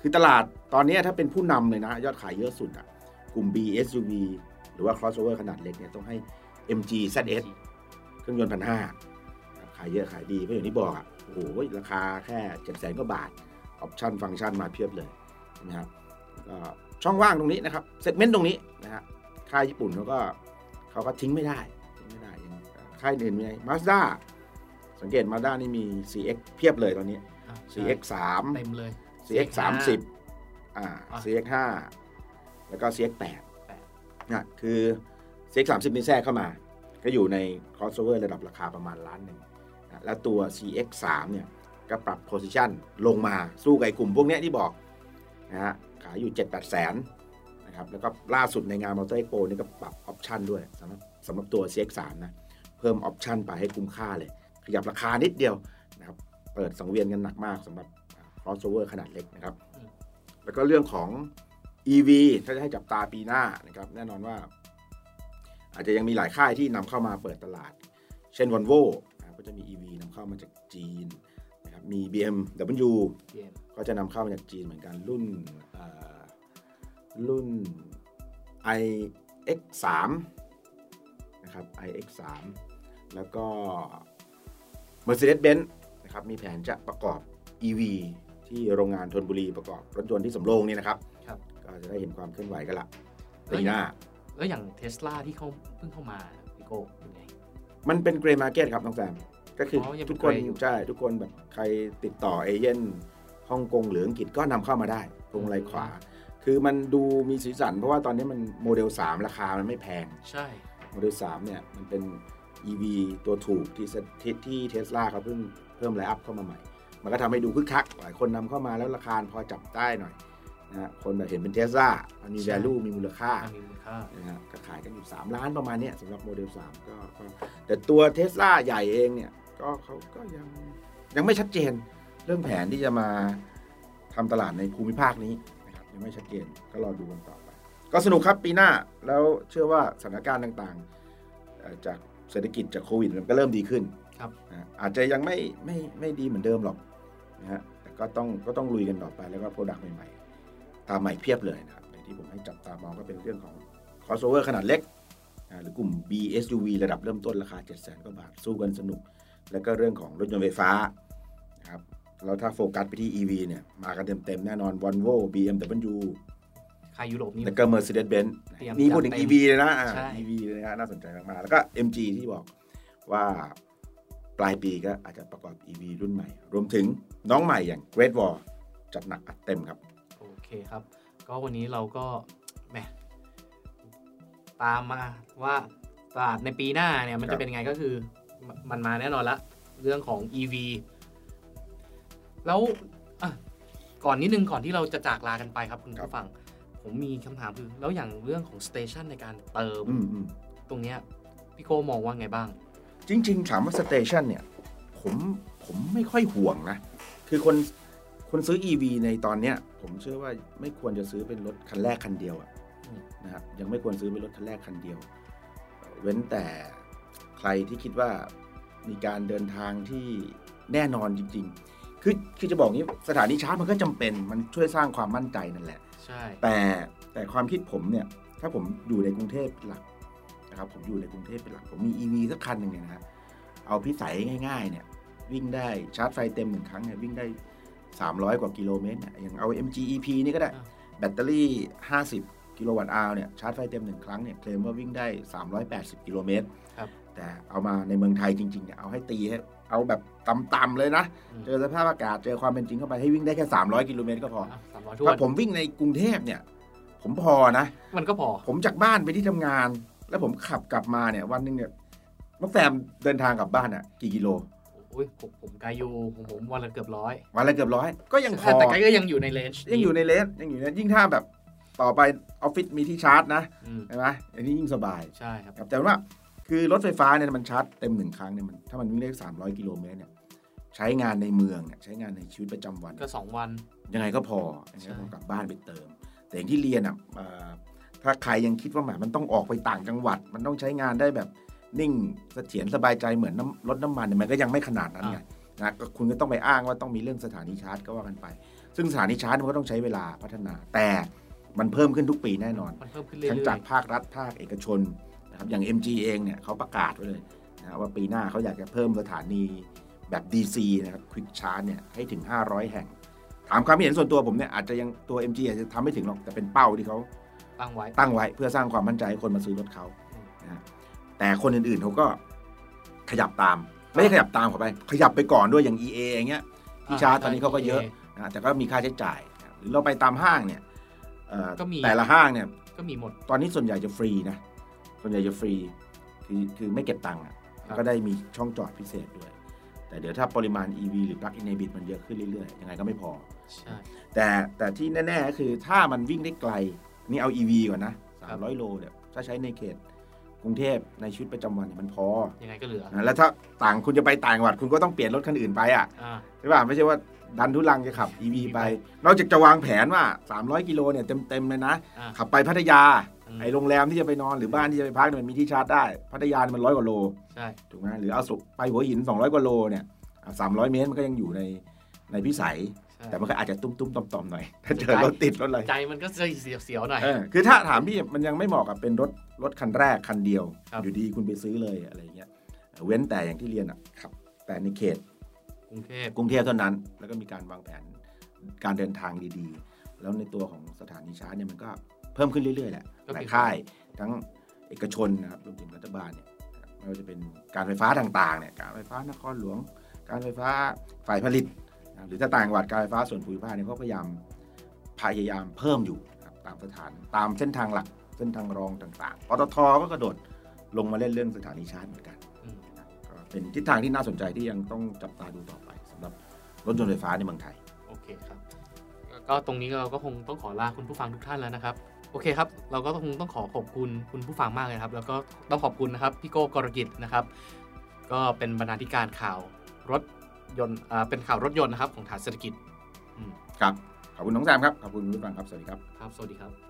ครับคือตลาดตอนนี้ถ้าเป็นผู้นำเลยนะ ยอดขายเยอะสุดอะกลุ่ม B SUV หรือว่า crossover ขนาดเล็กเนี่ยต้องให้ MG ZS เครื่องยนต์พันห้าขายเยอะขายดีเพราะอย่างที่บอกอะโอ้โหราคาแค่เจ็ดแสนกว่าบาท option function มาเพียบเลยนะครับก็ช่องว่างตรงนี้นะครับ segment ตรงนี้นะฮะค่ายญี่ปุ่นเขาก็เขาก็ทิ้งไม่ได้ทิ้งไม่ได้อย่างค่ายอื่นมีมาสด้าสังเกตมาด้านี่มี CX เพียบเลยตอนนี้อะใช่ CX 3เต็มเลย CX 30อ่าอะ CX 5แล้วก็ CX แปด8นะคือ CX 30นี่แทรกเข้ามา ก็อยู่ใน crossover ระดับราคาประมาณล้านหนึ่งนะแล้วตัว CX 3เนี่ย ก็ปรับ position ลงมาสู้กับไอ้กลุ่มพวกเนี้ยที่บอกนะฮะขายอยู่ 7 8 แสนนะครับแล้วก็ล่าสุดในงาน Motor Expo นี่ก็ปรับ option ด้วยสำหรับสำหรับตัว CX3 นะเพิ่ม option ไปให้คุ้มค่าเลย ขยับราคานิดเดียวนะครับเปิดสังเวียนกันหนักมากสำหรับ crossover ขนาดเล็กนะครับ แล้วก็เรื่องของ EV ถ้าจะให้จับตาปีหน้านะครับ แน่นอนว่า อาจจะยังมีหลายค่ายที่นำเข้ามาเปิดตลาด เช่น Volvo นะครับก็จะมี EV นำเข้ามาจากจีนนะครับมี BMW เย็นก็จะนำเข้ามาจากจีนเหมือนกันรุ่นเอ่อรุ่น iX3 นะครับ iX3 แล้วก็ Mercedes-Benz นะครับมีแผนจะประกอบ EV ที่โรงงานธนบุรีประกอบรถยนต์ที่สำโรงนี่นะครับ ครับ ก็จะได้เห็นความเคลื่อนไหวกันละแล้วปีหน้า แล้วอย่างเทสลาที่เขาเพิ่งเข้ามาพี่โก้เป็นไง มันเป็น grey market ครับน้องแซมก็คือออยังเป็นทุกคน grey อยู่ ใช่ ทุกคนแบบใครติดต่อเอเย่นต์ฮ่องกงหรืออังกฤษก็นำเข้ามาได้พวงมาลัยขวา คือมันดูมีสีสัน เพราะว่าตอนนี้มันโมเดล 3 ราคามันไม่แพง ใช่ โมเดล3เนี่ยมันเป็น EV ตัวถูกที่ที่ที่เทสลาเขาเพิ่งเพิ่ม line up เข้ามาใหม่ มันก็ทำให้ดูคึกคัก หลายคนนำเข้ามาแล้วราคาพอจับได้หน่อยนะฮะคนแบบเห็นเป็นเทสลามันมี value มีมูลค่าอะมีมูลค่านะฮะก็ขายกันอยู่ 3 ล้านประมาณเนี้ยสำหรับโมเดล3ก็ก็แต่ตัวเทสลาใหญ่เองเนี่ยก็เขาก็ยังยังไม่ชัดเจนเรื่องแผนที่จะมาทำตลาดในภูมิภาคนี้นะครับยังไม่ชัดเจนก็รอดูกันต่อไป ก็สนุกครับปีหน้าแล้วเชื่อว่าสถานการณ์ต่างๆเอ่อจากเศรษฐกิจจากโควิดมันก็เริ่มดีขึ้นครับนะอาจจะยังไม่ไม่ไม่ดีเหมือนเดิมหรอก นะฮะแต่ก็ต้องก็ต้องลุยกันต่อไปแล้วก็โปรดักต์ใหม่ๆ ตามใหม่เพียบเลยนะครับอย่างที่ผมให้จับตามองก็เป็นเรื่องของ crossover ขนาดเล็กอ่าหรือกลุ่ม BSUV ระดับเริ่มต้นราคา 7 0 0 0 0กว่าบาทสู้กันสนุก แล้วก็เรื่องของรถยนต์ไฟฟ้านะครับแล้วถ้าโฟกัสไปที่ EV เนี่ยมากันเต็มๆ แน่นอน Volvo BMW ค่ายยุโรปนี่แล้วก็ Mercedes-Benz เตรียมนี่พูดถึงจัดเต็ม EV เลยนะอ่าใช่ EV เลยนะน่าสนใจมากๆ แล้วก็ MG ที่บอกว่า ปลายปีก็อาจจะประกอบ EV รุ่นใหม่ รวมถึงน้องใหม่อย่าง Great Wall จัดหนักอัดเต็มครับ โอเคครับ ก็วันนี้เราก็แหมตามมาว่าตลาดในปีหน้าเนี่ยมันครัจะเป็นยังไงก็คือมมันมาแน่นอนละ เรื่องของ EV แล้วอะก่อนนิดนึงก่อนที่เราจะจากลากันไปครับคุณผู้ฟัง ผมมีคำถามคือ แล้วอย่างเรื่องของ station ในการเติมอืมอืมตรงเนี้ยพี่โก้มองว่าไงบ้าง จริง ๆ ถามว่าเตชันเนี่ยผมผมไม่ค่อยห่วงนะ คือคนคนซื้อ EV ในตอนเนี้ย ผมเชื่อว่าไม่ควรจะซื้อเป็นรถคันแรกคันเดียวอะอืมนะครับยังไม่ควรซื้อเป็นรถคันแรกคันเดียว เว้นแต่ใครที่คิดว่ามีการเดินทางที่แน่นอนจริง ๆ คือคือจะบอกงี้สถานีชาร์จมันก็จำเป็นมันช่วยสร้างความมั่นใจนั่นแหละ ใช่ แต่แต่ความคิดผมเนี่ย ถ้าผมอยู่ในกรุงเทพเป็นหลัก นะครับผมอยู่ในกรุงเทพเป็นหลักผมมี EV สักคันหนึ่งเนี่ยนะฮะเอาพิสัยง่ายๆเนี่ยวิ่งได้ชาร์จไฟเต็มหนึ่งครั้งเนี่ยวิ่งได้ 300 กว่ากิโลเมตรเนี่ยอย่างเอา MG EP นี่ก็ได้อะแบตเตอรี่ 50 กิโลวัตต์อาวเนี่ยชาร์จไฟเต็มหนึ่งครั้งเนี่ยเคลมว่าวิ่งได้ 380 กิโลเมตรครับแต่เอามาในเมืองไทยจริงๆเนี่ยเอาให้ตีให้เอาแบบต่ำๆเลยนะอืมเจอสภาพอากาศเจอความเป็นจริงเข้าไปให้วิ่งได้แค่ 300 กิโลเมตรก็พออะสามร้อยทวถ้านผมวิ่งในกรุงเทพเนี่ย ผมพอนะ มันก็พอ ผมจากบ้านไปที่ทำงาน แล้วผมขับกลับมาเนี่ยวันหนึงเนี่ยน้องแซมเดินทางกลับบ้านอะกี่กิโลโอ้ยผมผมไกลอยู่ผมผมวันละเกือบร้อยวันละเกือบร้อยก็ยังพอแต่ไกลก็ยังอยู่ใน range ยังอยู่ใน rangeยังอยู่ในยิ่งถ้าแบบต่อไปออฟฟิศมีที่ชาร์จนะอืมใช่ไหมอันนี้ยิ่งสบายใช่ครับครับแต่ว่าคือรถไฟฟ้าเนี่ยมันชาร์จเต็มหนึ่งครั้งเนี่ยมันถ้ามันวิ่งได้สามร้อยกิโลเมตรเนี่ยใช้งานในเมืองเนี่ยใช้งานในชีวิตประจำวันก็สองวัน ยังไงก็พอยังไงใช่ก็กลับบ้านไปเติม แต่อย่างที่เรียนอะเอ่อ ถ้าใครยังคิดว่าแหมมันต้องออกไปต่างจังหวัด มันต้องใช้งานได้แบบนิ่งเสถียรสบายใจเหมือนน้ำรถน้ำมันเนี่ยมันก็ยังไม่ขนาดนั้นไงนะก็คุณก็ต้องไปอ้างว่าต้องมีเรื่องสถานีชาร์จก็ว่ากันไป ซึ่งสถานีชาร์จมันก็ต้องใช้เวลาพัฒนา แต่มันเพิ่มขึ้นทุกปีแน่นอนมันเพิ่มขึ้นเรื่อยทั้งๆจากภาครัฐภาคเอกชนนะครับอย่าง MG เองเนี่ยเขาประกาศไว้เลยนะว่าปีหน้าเขาอยากจะเพิ่มสถานีแบบ DC นะครับ Quick Charge เนี่ยให้ถึง 500 แห่ง ถามความคิดเห็นส่วนตัวผมเนี่ยอาจจะยังตัว MG อาจจะทำไม่ถึงหรอกแต่เป็นเป้าที่เขา ตั้งไว้ตั้งไว้เพื่อสร้างความมั่นใจให้คนมาซื้อรถเขาอืมนะฮะแต่คนอื่นๆเขาก็ขยับตาม ไม่ได้ขยับตามเขาไป ขยับไปก่อนด้วยอย่าง EA อย่างเงี้ยที่ชาร์จตอนนี้เขาก็เยอะนะแต่ก็มีค่าใช้จ่ายนะครับหรือเราไปตามห้างเนี่ยเอ่อก็มีแต่ละห้างเนี่ยก็มีหมดตอนนี้ส่วนใหญ่จะฟรีนะส่วนใหญ่จะฟรีคือคือไม่เก็บตังค์อะครับก็ได้มีช่องจอดพิเศษด้วย แต่เดี๋ยวถ้าปริมาณ EV หรือ Plug-in Hybrid มันเยอะขึ้นเรื่อยๆ ยังไงก็ไม่พอใช่แต่แต่ที่แน่ๆก็คือถ้ามันวิ่งได้ไกล นี่เอา EV ก่อนนะครับ300 โลเนี่ยถ้าใช้ในเขตกรุงเทพในชีวิตประจำวันเนี่ยมันพอ ยังไงก็เหลือนะแล้วถ้าต่างคุณจะไปต่างจังหวัด คุณก็ต้องเปลี่ยนรถคันอื่นไปอะอ่าใช่ป่ะไม่ใช่ว่าดันทุลังจะขับ EV ไป นอกจากจะวางแผนว่า 300 กิโลเนี่ยเต็มๆเลยนะอ่าขับไปพัทยาอืมไอโรงแรมที่จะไปนอนหรือบ้านที่จะไปพักเนี่ยมันมีที่ชาร์จได้ พัทยาเนี่ยมันร้อยกว่าโลใช่ถูกไหมหรือเอาสุไปหัวหิน 200 กว่าโลเนี่ยสามร้อยเมตรมันก็ยังอยู่ในในพิสัยใช่ แต่มันก็อาจจะตุ้มๆต่อมๆหน่อยถ้าเจอรถติดรถอะไรใจมันก็จะเสียวๆหน่อยเออคือถ้าถามพี่มันยังไม่เหมาะกับเป็นรถรถคันแรกคันเดียวครับอยู่ดีคุณไปซื้อเลยอะไรอย่างเงี้ยเว้นแต่อย่างที่เรียนอะครับ แต่ในเขตกรุงเทพกรุงเทพเท่านั้น แล้วก็มีการวางแผนการเดินทางดีๆ แล้วในตัวของสถานีชาร์จเนี่ยมันก็เพิ่มขึ้นเรื่อยๆแหละหลายค่ายทั้งเอกชนนะครับรวมถึงรัฐบาลเนี่ยไม่ว่าจะเป็นการไฟฟ้าต่างๆเนี่ยการไฟฟ้านครหลวง การไฟฟ้าฝ่ายผลิต นะหรือถ้าต่างจังหวัดการไฟฟ้าส่วนภูมิภาคเนี่ยเขาพยายามพยายามเพิ่มอยู่ครับตามสถานตามเส้นทางหลักเส้นทางรองต่างๆปตทก็กระโดดลงมาเล่นเรื่องสถานีชาร์จเหมือนกันเป็นทิศทางที่น่าสนใจที่ยังต้องจับตาดูต่อไปสำหรับรถยนต์ไฟฟ้าในเมืองไทย โอเคครับ ก็ตรงนี้เราก็คงต้องขอลาคุณผู้ฟังทุกท่านแล้วนะครับ โอเคครับ เราก็คงต้องขอขอบคุณคุณผู้ฟังมากเลยครับ แล้วก็ต้องขอบคุณนะครับพี่โก้กรกิจนะครับ ก็เป็นบรรณาธิการข่าวรถ ยนต์อ่าเป็นข่าวรถยนต์นะครับของฐานเศรษฐกิจอืมครับขอบคุณน้องแซมครับขอบคุณคุณผู้ฟังครับสวัสดีครับครับ สวัสดีครับ